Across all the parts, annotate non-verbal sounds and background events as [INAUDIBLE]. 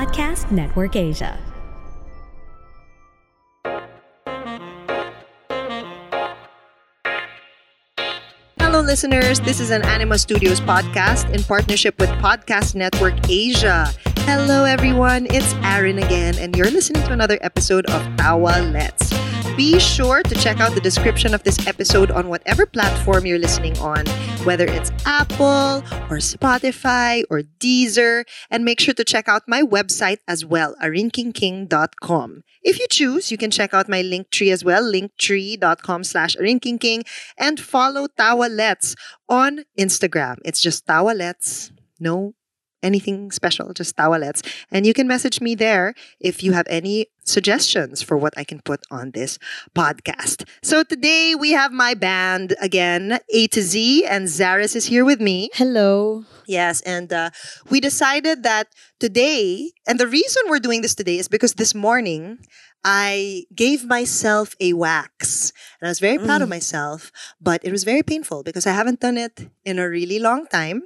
Podcast Network Asia. Hello, listeners. This is an Anima Studios podcast in partnership with Podcast Network Asia. Hello, everyone. It's Aaron again, and you're listening to another episode of Tawa Let's. Be sure to check out the description of this episode on whatever platform you're listening on, whether it's Apple or Spotify or Deezer, and make sure to check out my website as well, arinkingking.com. If you choose, you can check out my link tree as well, linktree.com slash arinkingking, and follow Tawalets on Instagram. It's just Tawalets, no anything special, just tawalets. And you can message me there if you have any suggestions for what I can put on this podcast. So today we have my band again, A to Z, and Zaris is here with me. Hello. Yes, and uh, we decided that today, and the reason we're doing this today is because this morning I gave myself a wax. And I was very proud of myself, but it was very painful because I haven't done it in a really long time.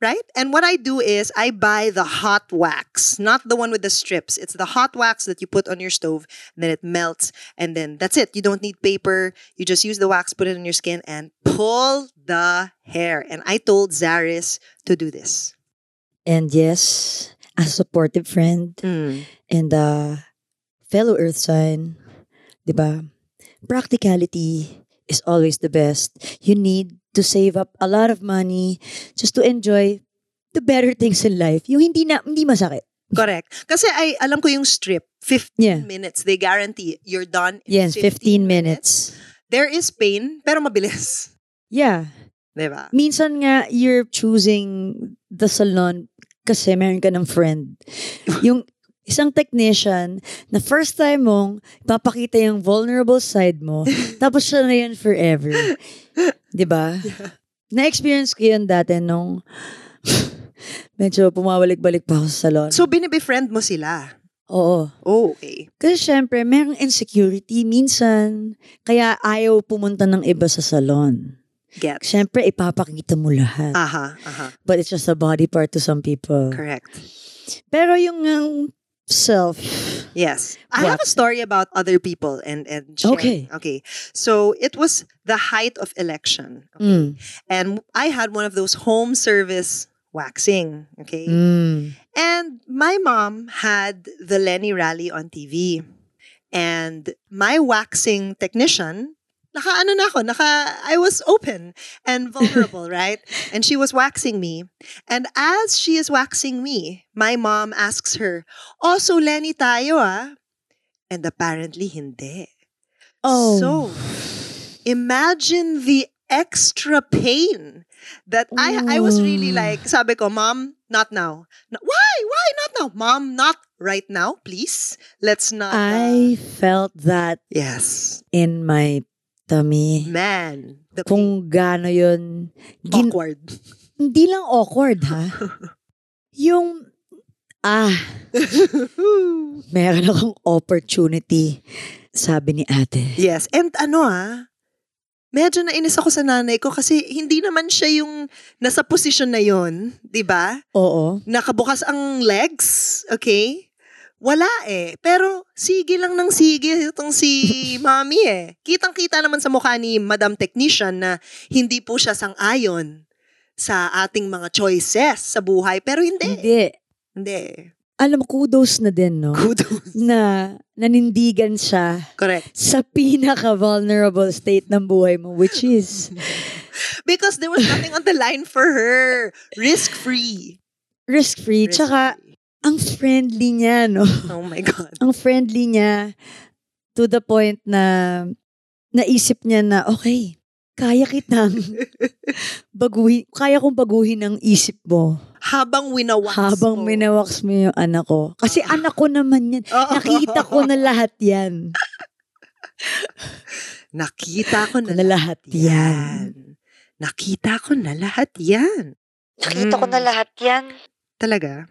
Right? And what I do is I buy the hot wax, not the one with the strips. It's the hot wax that you put on your stove and then it melts and then that's it. You don't need paper. You just use the wax, put it on your skin and pull the hair. And I told Zaris to do this. And yes, a supportive friend Mm. and a fellow earth sign, di ba? Practicality is always the best. You need to save up a lot of money just to enjoy the better things in life. Yung hindi na hindi masakit. Correct. Kasi I alam ko yung strip, 15 Yeah. minutes. They guarantee you're done in Yes, 15 minutes. There is pain, pero mabilis. Yeah. Diba? Minsan nga, you're choosing the salon kasi meron ka ng friend. Yung isang technician na first time mong papakita yung vulnerable side mo, [LAUGHS] tapos siya na yun forever. 'Di ba? Na-experience ko yun dati nung [SIGHS] medyo pumawalik-balik pa ako sa salon. So, binibefriend mo sila. Oo. Oh, okay. Kasi syempre, merong insecurity minsan. Kaya ayaw pumunta ng iba sa salon. Get. Syempre, ipapakita mo lahat. Aha, aha. But it's just a body part to some people. Correct. Pero yung um, self, Yes. I have a story about other people and and sharing. Okay. Okay. So, it was the height of election. Okay? mm, And I had one of those home service waxing, okay? mm, And my mom had the Lenny rally on TV. And my waxing technician, naka ano na ako, naka, I was open and [LAUGHS] vulnerable, right? And she was waxing me. And as she is waxing me, my mom asks her, Oh, so Lenny tayo ah? And apparently hindi. oh, So, imagine the extra pain that I I was really like, sabi ko, Mom, not now. No- why? Why not now? Mom, not right now, please. Let's not. uh, I felt that yes. in my tummy. Man. The Kung gaano yun, gin- awkward. hindi lang awkward ha. [LAUGHS] yung, ah, [LAUGHS] meron akong opportunity, sabi ni ate. yes. And ano ah, medyo nainis ako sa nanay ko kasi hindi naman siya yung nasa posisyon na yon, di ba? Oo. nakabukas ang legs, okay? Wala eh. Pero sige lang ng sige itong si [LAUGHS] mommy eh. Kitang-kita naman sa mukha ni Madam Technician na hindi po siya sang-ayon sa ating mga choices sa buhay. Pero hindi. Hindi. Hindi. Alam kudos na din, no? Kudos. Na nanindigan siya Correct. sa pinaka-vulnerable state ng buhay mo, which is [LAUGHS] Because there was nothing on the line for her. Risk-free. risk-free. Tsaka, Risk-free. Ang friendly niya, no? Oh my God. ang friendly niya to the point na naisip niya na, okay, kaya kitang [LAUGHS] baguhin, kaya kong baguhin ang isip mo Habang winawax habang mo. minawaks mo yung anak ko. Kasi anak ko naman yan. Oo. Nakita ko na lahat yan. Nakita ko na, Na lahat yan. Nakita ko na lahat yan. Nakita ko na lahat yan. Talaga?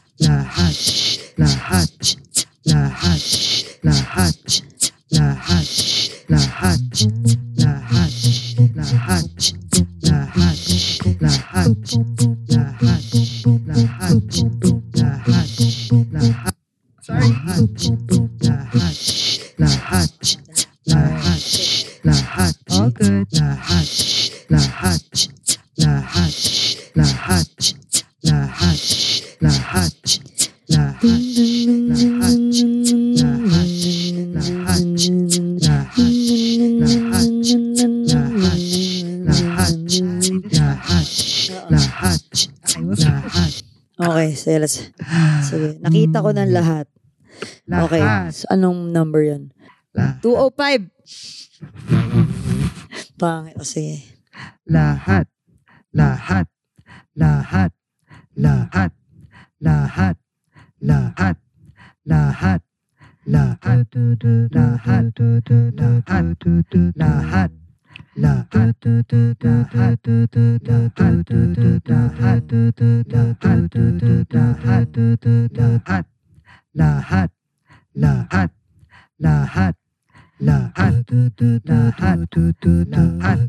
lahat, lahat, lahat, lahat, lahat, Sorry. lahat, lahat, lahat, lahat, lahat, All good. lahat, lahat, lahat, lahat, lahat, Okay, sige. Nakita ko ng lahat. Okay, lahat, so anong number yun? lahat, 205! Pangit. O sige. lahat, lahat, lahat, lahat, lahat, lahat, lahat, lahat, lahat, lahat, lahat, lahat, lahat, lahat, lahat, lahat, lahat, lahat, lahat, lahat, lahat, lahat, lahat, lahat,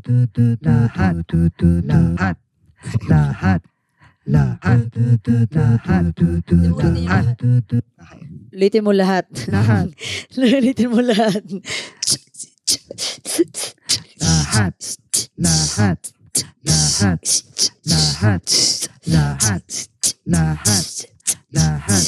lahat, lahat, lahat, lahat, lahat, Ulitin mo lahat. Lahat. [LAUGHS] Ulitin mo lahat. [LAUGHS] lahat, lahat, lahat, lahat, lahat, lahat, lahat,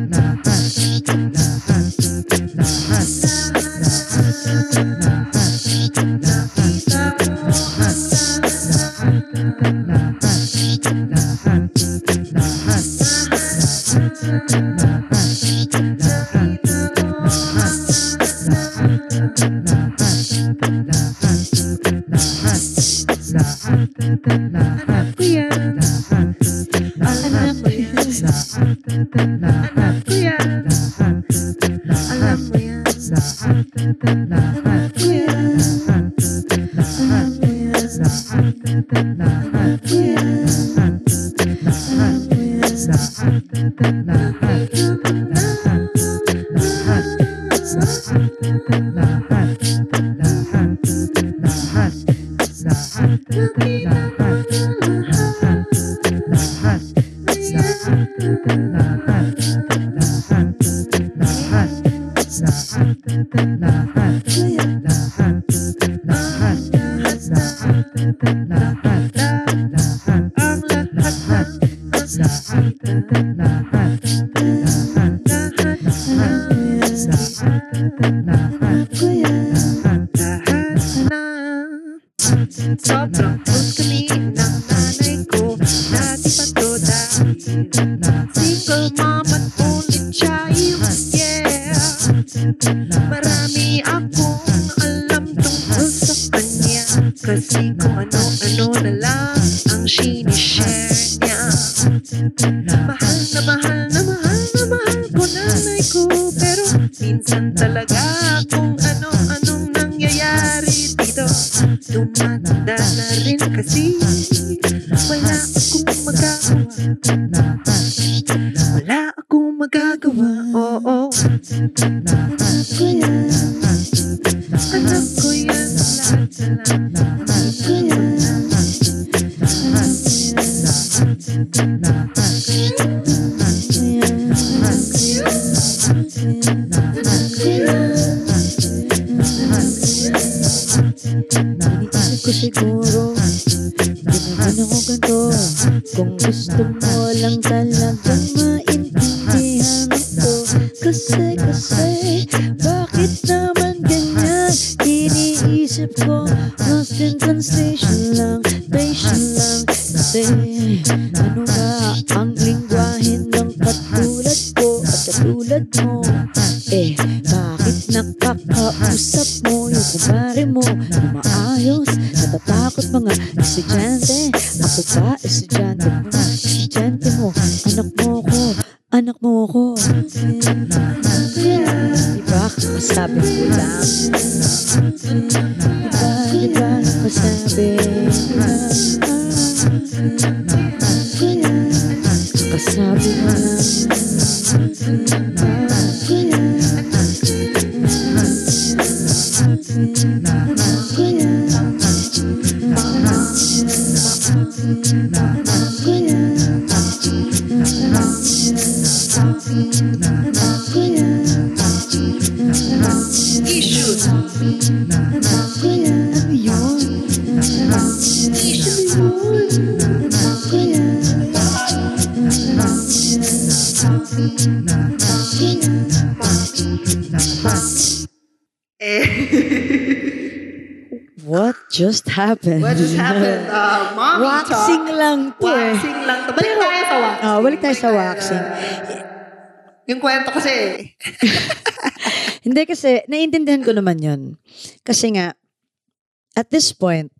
minsan talaga kung ano-anong nangyayari dito Tumatanda na rin kasi Wala akong magagawa. Wala akong magagawa Oo. Anak ko yan. Anak ko yan Anak ko yan Anak ko yan Kung gusto mo lang talagang maintindihan ko. Kasi, kasi, bakit naman ganyan? Iniisip ko, lost in translation lang, patient lang. Kasi, ano nga ang lingwahe ng katulad ko? At katulad mo Eh, bakit nakakausap mo yung kumare mo na maayos? Natatakot mga estudyante Ako ba, [LAUGHS] What just happened? what just happened? Uh, mommy Waxing talk. lang to eh. Waxing lang to. Balik tayo sa waxing. Ah, balik tayo sa waxing. Yung kwento kasi, [LAUGHS] Hindi kasi, naiintindihan ko naman yun. Kasi nga, at this point,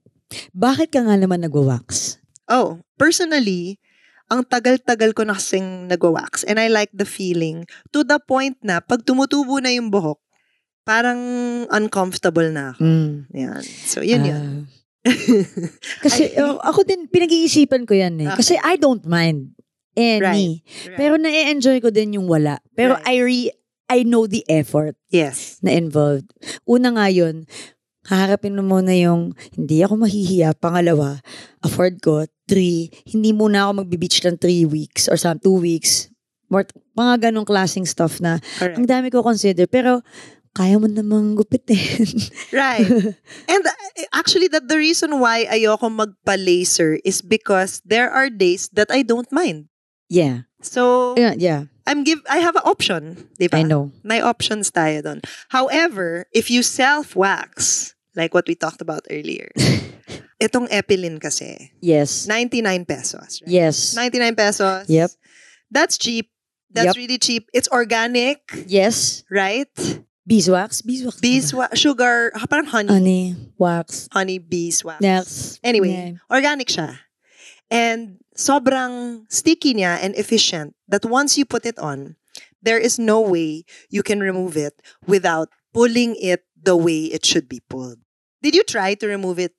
bakit ka nga naman nagwa-wax? oh, personally, ang tagal-tagal ko na kasing nagwa-wax and I like the feeling to the point na pag tumutubo na yung buhok, parang uncomfortable na ako. Mm. Yan. So, yun yun. Ah. [LAUGHS] kasi I- uh, ako din, pinag-iisipan ko yan eh. Okay. Kasi I don't mind any. Right. Pero na-enjoy ko din yung wala. Pero Right. I re- I know the effort Yes. na involved. Una nga yun, haharapin mo muna yung hindi ako mahihiya. Pangalawa, afford ko. Three, hindi muna ako magbe-beach ng three weeks or some two weeks. More, mga ganong klaseng stuff na Correct. ang dami ko consider. Pero kaya mo namang gupitin. [LAUGHS] Right. And uh, actually, that the reason why ayoko magpa-laser is because there are days that I don't mind. Yeah. So, Yeah, yeah. I'm give I have an option, di ba? I know. May options tayo doon. However, if you self-wax, like what we talked about earlier, [LAUGHS] itong Epilin kasi, Yes. 99 pesos. Right? Yes. 99 pesos. Yep. That's cheap. That's Yep. really cheap. It's organic, Yes. right? Beeswax. Beeswax. Beeswax, sugar, ah, parang honey. Honey. Wax. Honey beeswax. Next. Anyway, Yeah. organic siya. And sobrang sticky niya and efficient that once you put it on, there is no way you can remove it without pulling it the way it should be pulled. Did you try to remove it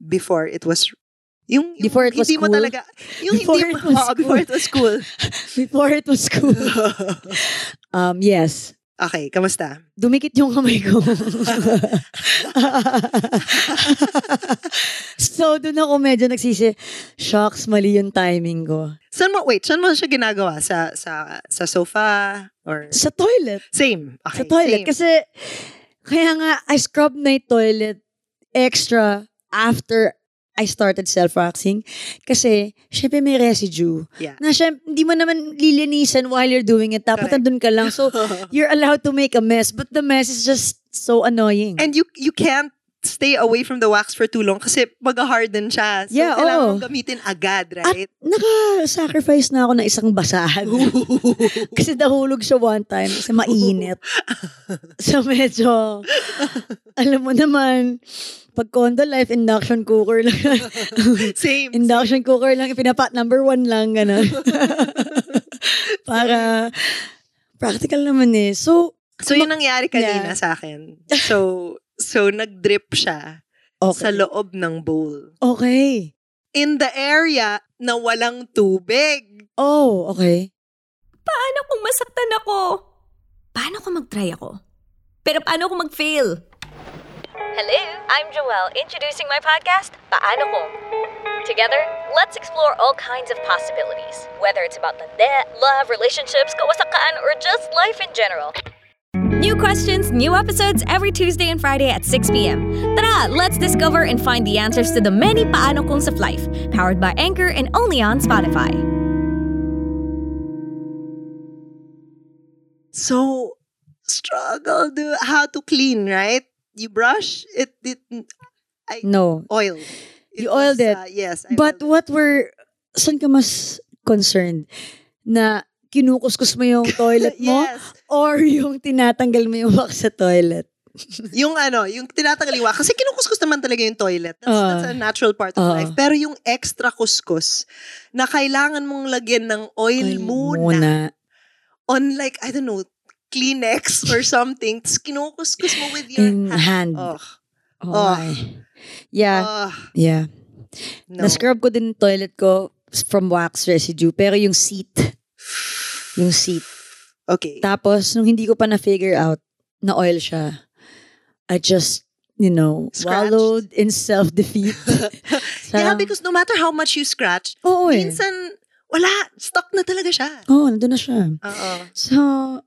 before it was yung, yung Before it was hindi mo cool? talaga yung Before hindi it mo, was Oo, [LAUGHS] before cool. it was cool. [LAUGHS] Before it was cool. [LAUGHS] um, yes. Okay, kamusta? Dumikit yung kamay ko. so, doon ako medyo nagsisi, shocks, mali yung timing ko. Saan mo, wait, saan mo siya ginagawa? Sa, sa, sa sofa? Or, Sa toilet. same. Okay, sa toilet. same. Kasi, kaya nga, I scrubbed my toilet extra after I started self-waxing. Kasi, syempre may residue. Yeah. Na syempre, hindi mo naman lilinisan while you're doing it. Correct. nandun ka lang. So, [LAUGHS] you're allowed to make a mess. But the mess is just so annoying. And you you can't stay away from the wax for too long kasi mag-harden siya. So, Yeah, kailangan oo. mong gamitin agad, At right? naka-sacrifice na ako ng isang basahan. [LAUGHS] kasi nahulog siya one time kasi mainit. [LAUGHS] so medyo, alam mo naman, pag condo life, induction cooker lang. [LAUGHS] Same. induction cooker lang, pinapat number one lang, gano'n. Para, practical naman eh. So, So, yun nangyari kanina Yeah. sa akin. So, so nag-drip siya sa okay. loob ng bowl. Okay. In the area na walang tubig. Oh, okay. Paano kung masaktan ako? Paano kung mag-try ako? Pero paano kung mag-fail? Hello, I'm Joelle, introducing my podcast, Paano Kung. Together, let's explore all kinds of possibilities, whether it's about the net, love, relationships, kawasakaan, or just life in general. New questions, new episodes every Tuesday and Friday at 6 p.m. Tara, let's discover and find the answers to the many paano kungs of life. Powered by Anchor and only on Spotify. So, struggle do how to clean, right? You brush, it didn't, I, No. oil. You oiled it. uh, yes. I But it. what were, saan ka mas concerned? Na kinukuskus mo yung [LAUGHS] toilet mo yes. Or yung tinatanggal mo yung wax sa toilet. [LAUGHS] Yung ano, yung tinatanggal yung wax. Kasi kinukuskus naman talaga yung toilet. That's, Ah. that's a natural part of Ah. life. Pero yung extra kuskus na kailangan mong lagyan ng oil Ay, muna, on like, I don't know, Kleenex or something. Tapos kinukuskus mo with your In hand. Oh, Oh, Oh. my. Yeah, oh, yeah. no. Na-scrub ko din toilet ko from wax residue. Pero yung seat, yung seat. Okay. Tapos, nung hindi ko pa na-figure out na oil siya, I just, you know, Scratched. wallowed in self-defeat. [LAUGHS] yeah, because no matter how much you scratch, Oo eh. minsan, wala. Stuck na talaga siya. Oo, oh, nandun na siya. Oo. So,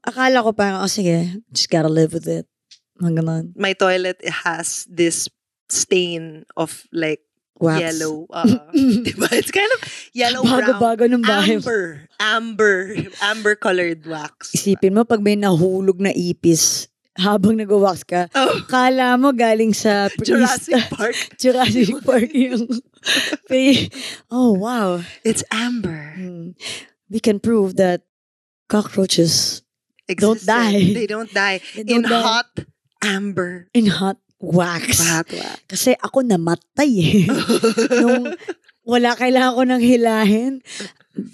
akala ko parang, oh sige, just gotta live with it. Mga ganun. My toilet has this stain of like Wax. yellow. Uh, [LAUGHS] diba? It's kind of yellow brown. Bago-bago ng bahay. Amber. Amber. Amber colored wax. Isipin mo, pag may nahulog na ipis, habang nag-wax ka, Oh, kala mo galing sa Jurassic Park. [LAUGHS] Jurassic Park yung... [LAUGHS] oh, wow. It's amber. Hmm. We can prove that cockroaches Don't Existed. die. They don't die. They In don't die. hot amber. in hot wax. Hot wax. Kasi ako namatay eh. [LAUGHS] Nung wala kailangan ko nang hilahin.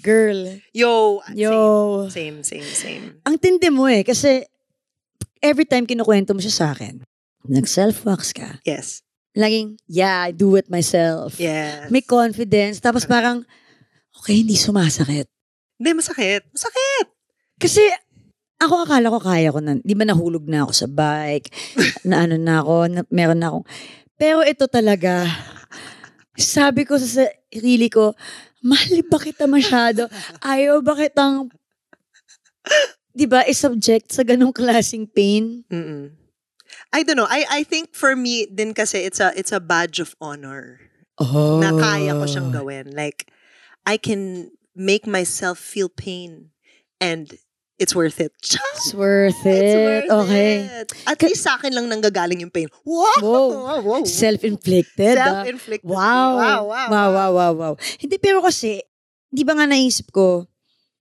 Girl. Yo. Yo. Same, same, same. Ang tindi mo eh. Kasi every time kinukwento mo siya sa akin, nag-self-wax ka. Yes. Laging, yeah, I do it myself. Yes. May confidence. Tapos parang, okay, hindi sumasakit. Hindi, masakit. Masakit. Kasi, ako akala ko kaya ko na, di ba nahulog na ako sa bike, [LAUGHS] na ano na ako, na, meron na akong, pero ito talaga, sabi ko sa sarili ko, mahal ba kita masyado? Ayaw ba kitang, [LAUGHS] di ba, is-subject sa ganong klaseng pain? Mm-mm. I don't know. I I think for me din kasi it's a it's a badge of honor. Oh. Na kaya ko siyang gawin. Like I can make myself feel pain and it's worth it. [LAUGHS] It's worth It's it. worth okay. it. At least sa akin lang nanggagaling yung pain. Wow! [LAUGHS] Wow. wow. Self-inflicted. ah. Self-inflicted. Wow. Wow, wow, wow, wow, wow, wow. Hindi, pero kasi, di ba nga naisip ko,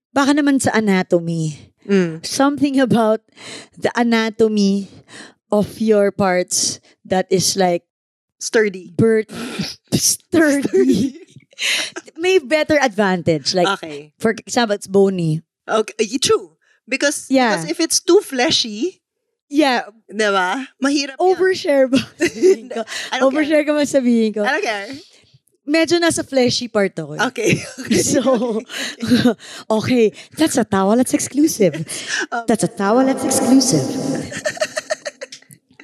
baka naman sa anatomy, Mm. something about the anatomy of your parts that is like Sturdy. birth [LAUGHS] sturdy. May better advantage. Like, okay. for example, it's bony. Okay. True. Because, Yeah. because if it's too fleshy, Yeah, di ba? Mahirap overshare ba? [LAUGHS] sabihin ko? I don't overshare ka sabihin ko. I don't care. Medyo nasa fleshy part ako. eh. Okay. [LAUGHS] [LAUGHS] So, okay, that's a towel that's exclusive. Um, That's a towel that's exclusive.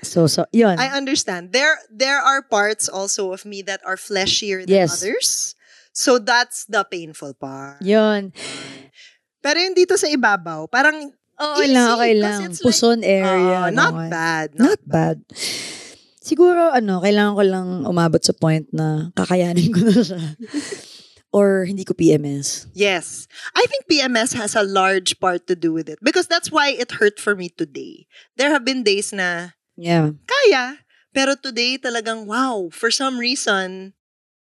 So, so, yun. I understand. There there are parts also of me that are fleshier than Yes. others. So that's the painful part. yun. Pero yung dito sa ibabaw, parang Okay easy, lang, okay lang. like, Puson area. ano, not okay. bad. Not bad. Siguro, ano, kailangan ko lang umabot sa point na kakayanin ko na siya. [LAUGHS] Or hindi ko PMS. Yes. I think PMS has a large part to do with it because that's why it hurt for me today. There have been days na Yeah. kaya, pero today talagang wow, for some reason,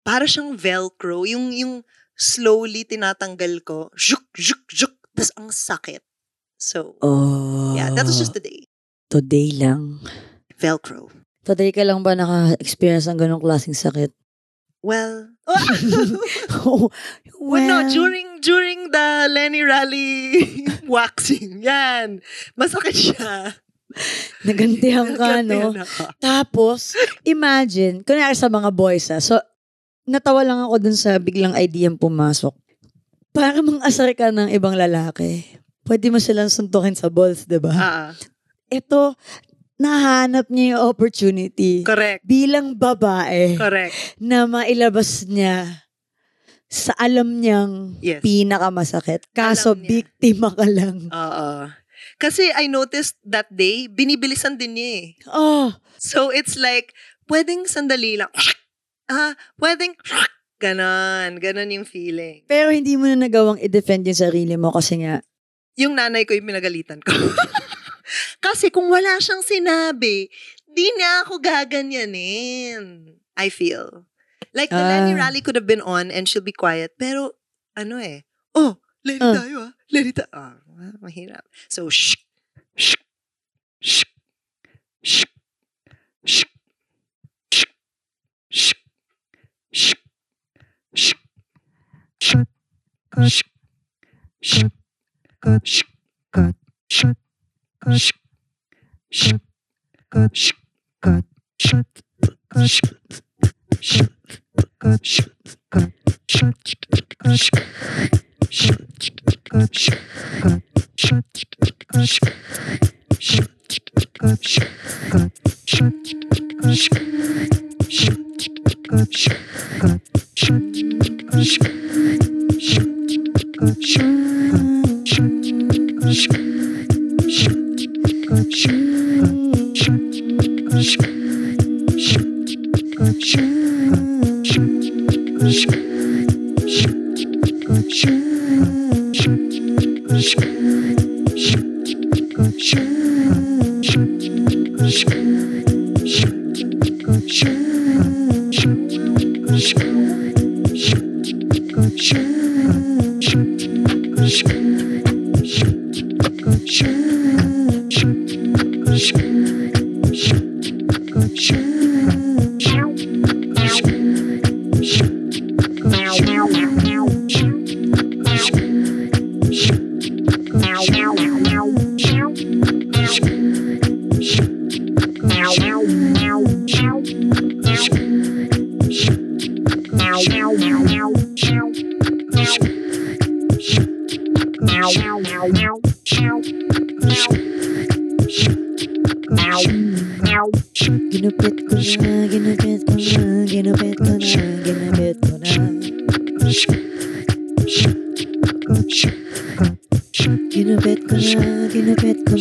para siyang velcro, yung yung slowly tinatanggal ko, zhuk, zhuk, zhuk, tas ang sakit. So, Oh. yeah, that was just today. Today lang. Velcro. Today ka lang ba naka-experience ng ganong klaseng sakit? Well, [LAUGHS] oh, well, no, during during the Lenny Rally [LAUGHS] waxing, yan, masakit siya. Nagantihan ka, no? Ako. Tapos, imagine, kunwari sa mga boys, ha? So, natawa lang ako dun sa biglang ideyang pumasok. Para mang asar ka ng ibang lalaki. Pwede mo silang suntukin sa balls, di ba? Ah, Ito, nahanap niya yung opportunity correct. bilang babae Correct. na mailabas niya sa alam niyang Yes. pinakamasakit. Kaso, Alam niya. biktima ka lang. Oo. Kasi I noticed that day, binibilisan din niya eh. Oh, So it's like, pwedeng sandali lang. Ah, pwedeng [LAUGHS] ganon. Ganon yung feeling. pero hindi mo na nagawang i-defend yung sarili mo kasi nga, Yung nanay ko yung pinagalitan ko. [LAUGHS] Kasi kung wala siyang sinabi, di niya ako gaganyanin. I feel. Like the Ah. Lenny Rally could have been on and she'll be quiet. Pero, ano eh, oh, Lady Ah. tayo ah. Lady tayo. Ah, mahirap. So, shh, shh, shh, shh, shh, shh, shh, shh, Cut, cut, shh, cut, cut, shh, cut, shh, cut, shh, cut,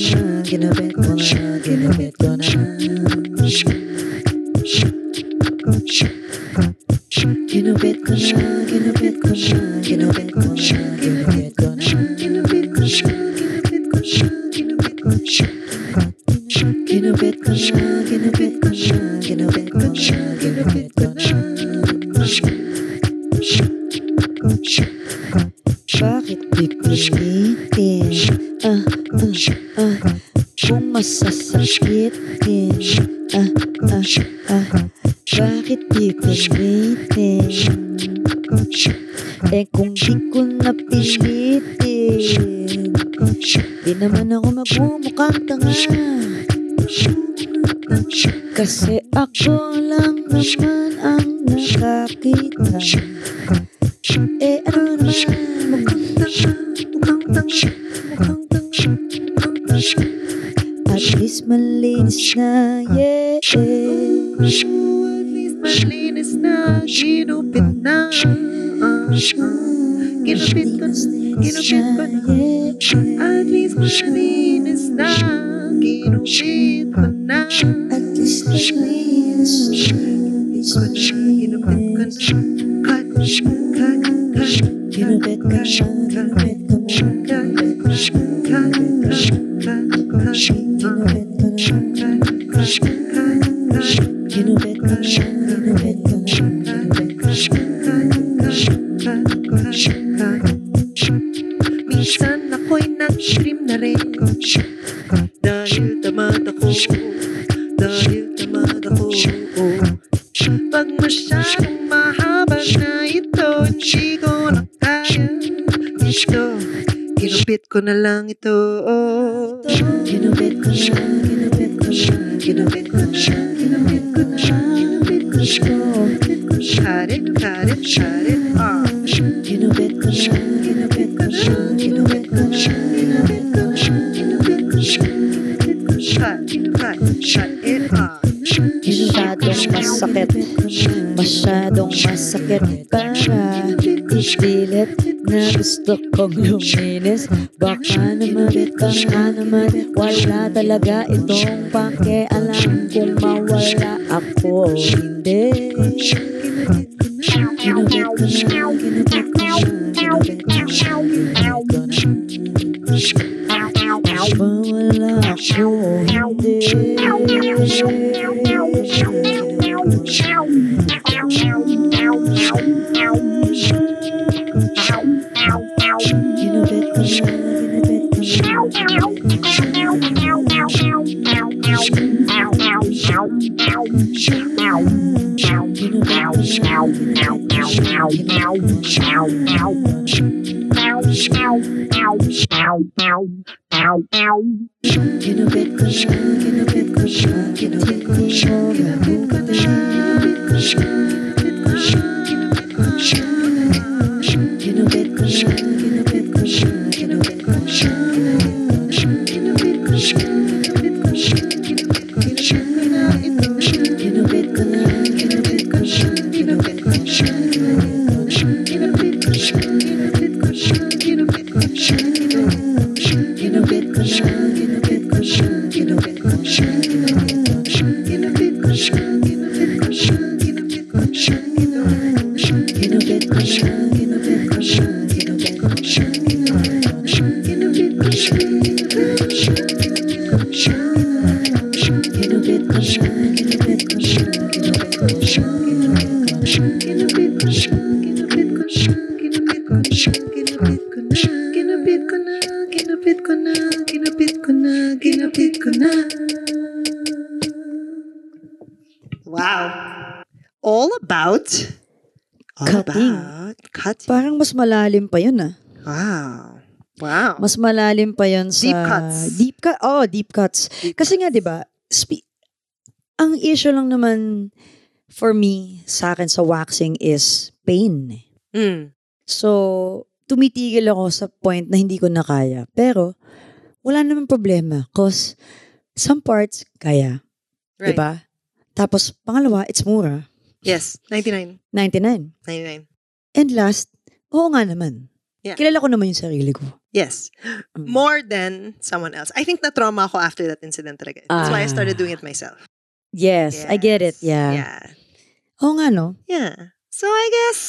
in a bit, gonna hug, in a bit, gonna hug. In a bit, gonna hug, in a bit, gonna hug, in a bit, gonna hug. Lang naman ang nakakita Eh ano naman mukhang tanga Mukhang tanga Mukhang tanga At least malinis na yeah Malinis na, ginupit na. Ah. Ginupit ko ginupit ko na. At least malinis na, ginupit shot in na heart, but now you know and ko na lang ito. Kinupit ko na, kinupit ko na, kinupit ko na, kinupit ko na, kinupit ko na. Shut it, cut it, shut it off. Kinupit ko na, kinupit ko na, kinupit ko na, kinupit ko na, kinupit ko na. Cut, cut, shut it off. Masakit. Masyadong masakit. Para ipilit Na gusto kong luminis. Baka naman, baka naman Wala talaga itong pakialam Kung mawala ako Hindi. Ginupit ko na, ginupit ko na ginupit ko na Mawala ako Hindi malalim pa yun ah. Wow. Wow. Mas malalim pa yun sa... Deep cuts. Deep cut. Oh, deep cuts. Deep Kasi nga, di ba, spe- ang issue lang naman for me, sa akin sa waxing is pain. Mm. So, tumitigil ako sa point na hindi ko na kaya. Pero, wala naman problema. Cause, some parts, kaya. Right. Diba? Tapos, pangalawa, it's mura. Yes. 99. 99. 99. And last, oo nga naman. Yeah. Kilala ko naman yung sarili ko. Yes. Mm. More than someone else. I think na-trauma ako after that incident talaga. That's why I started Ah. doing it myself. Yes, I get it. Yes. Yeah. Yeah. Oo nga, no? Yeah. So I guess,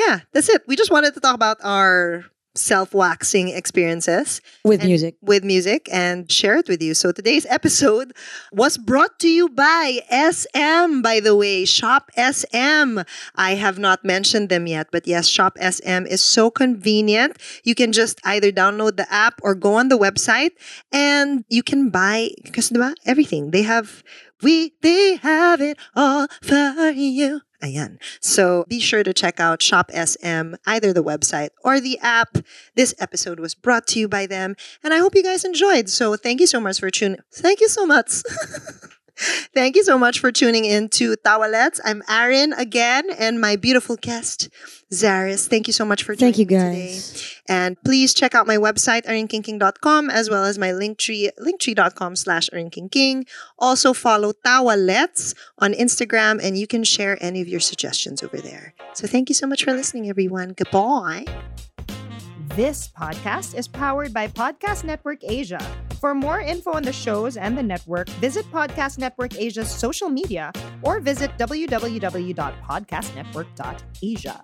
yeah, that's it. We just wanted to talk about our self-waxing experiences With music. with music and share it with you. So today's episode was brought to you by SM, by the way, Shop SM. I have not mentioned them yet, but yes, Shop SM is so convenient. You can just either download the app or go on the website and you can buy because everything. They have we they have it all for you. Ayan. So be sure to check out Shop SM, either the website or the app. This episode was brought to you by them, and I hope you guys enjoyed. So thank you so much for tuning. Thank you so much. [LAUGHS] [LAUGHS] thank you so much for tuning in to Tawalets. I'm Aaron again, and my beautiful guest, Zaris. Thank you so much for joining Thank you, me today. guys. And please check out my website, arinkinking.com, as well as my linktree, linktree.com slash arinkinking. Also follow Tawalets on Instagram, and you can share any of your suggestions over there. So thank you so much for listening, everyone. Goodbye. This podcast is powered by Podcast Network Asia. For more info on the shows and the network, visit Podcast Network Asia's social media or visit www.podcastnetwork.asia.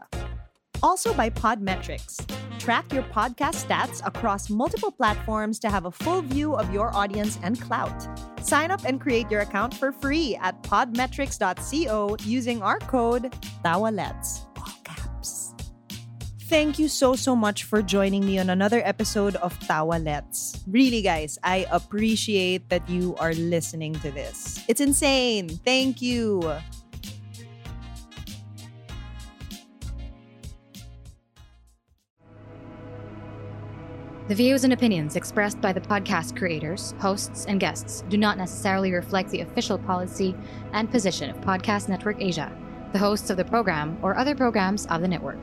Also by Podmetrics. Track your podcast stats across multiple platforms to have a full view of your audience and clout. Sign up and create your account for free at podmetrics.co using our code TAWALETS. Thank you so, so much for joining me on another episode of Tawalets. Really, guys, I appreciate that you are listening to this. It's insane. Thank you. The views and opinions expressed by the podcast creators, hosts, and guests do not necessarily reflect the official policy and position of Podcast Network Asia, the hosts of the program, or other programs of the network.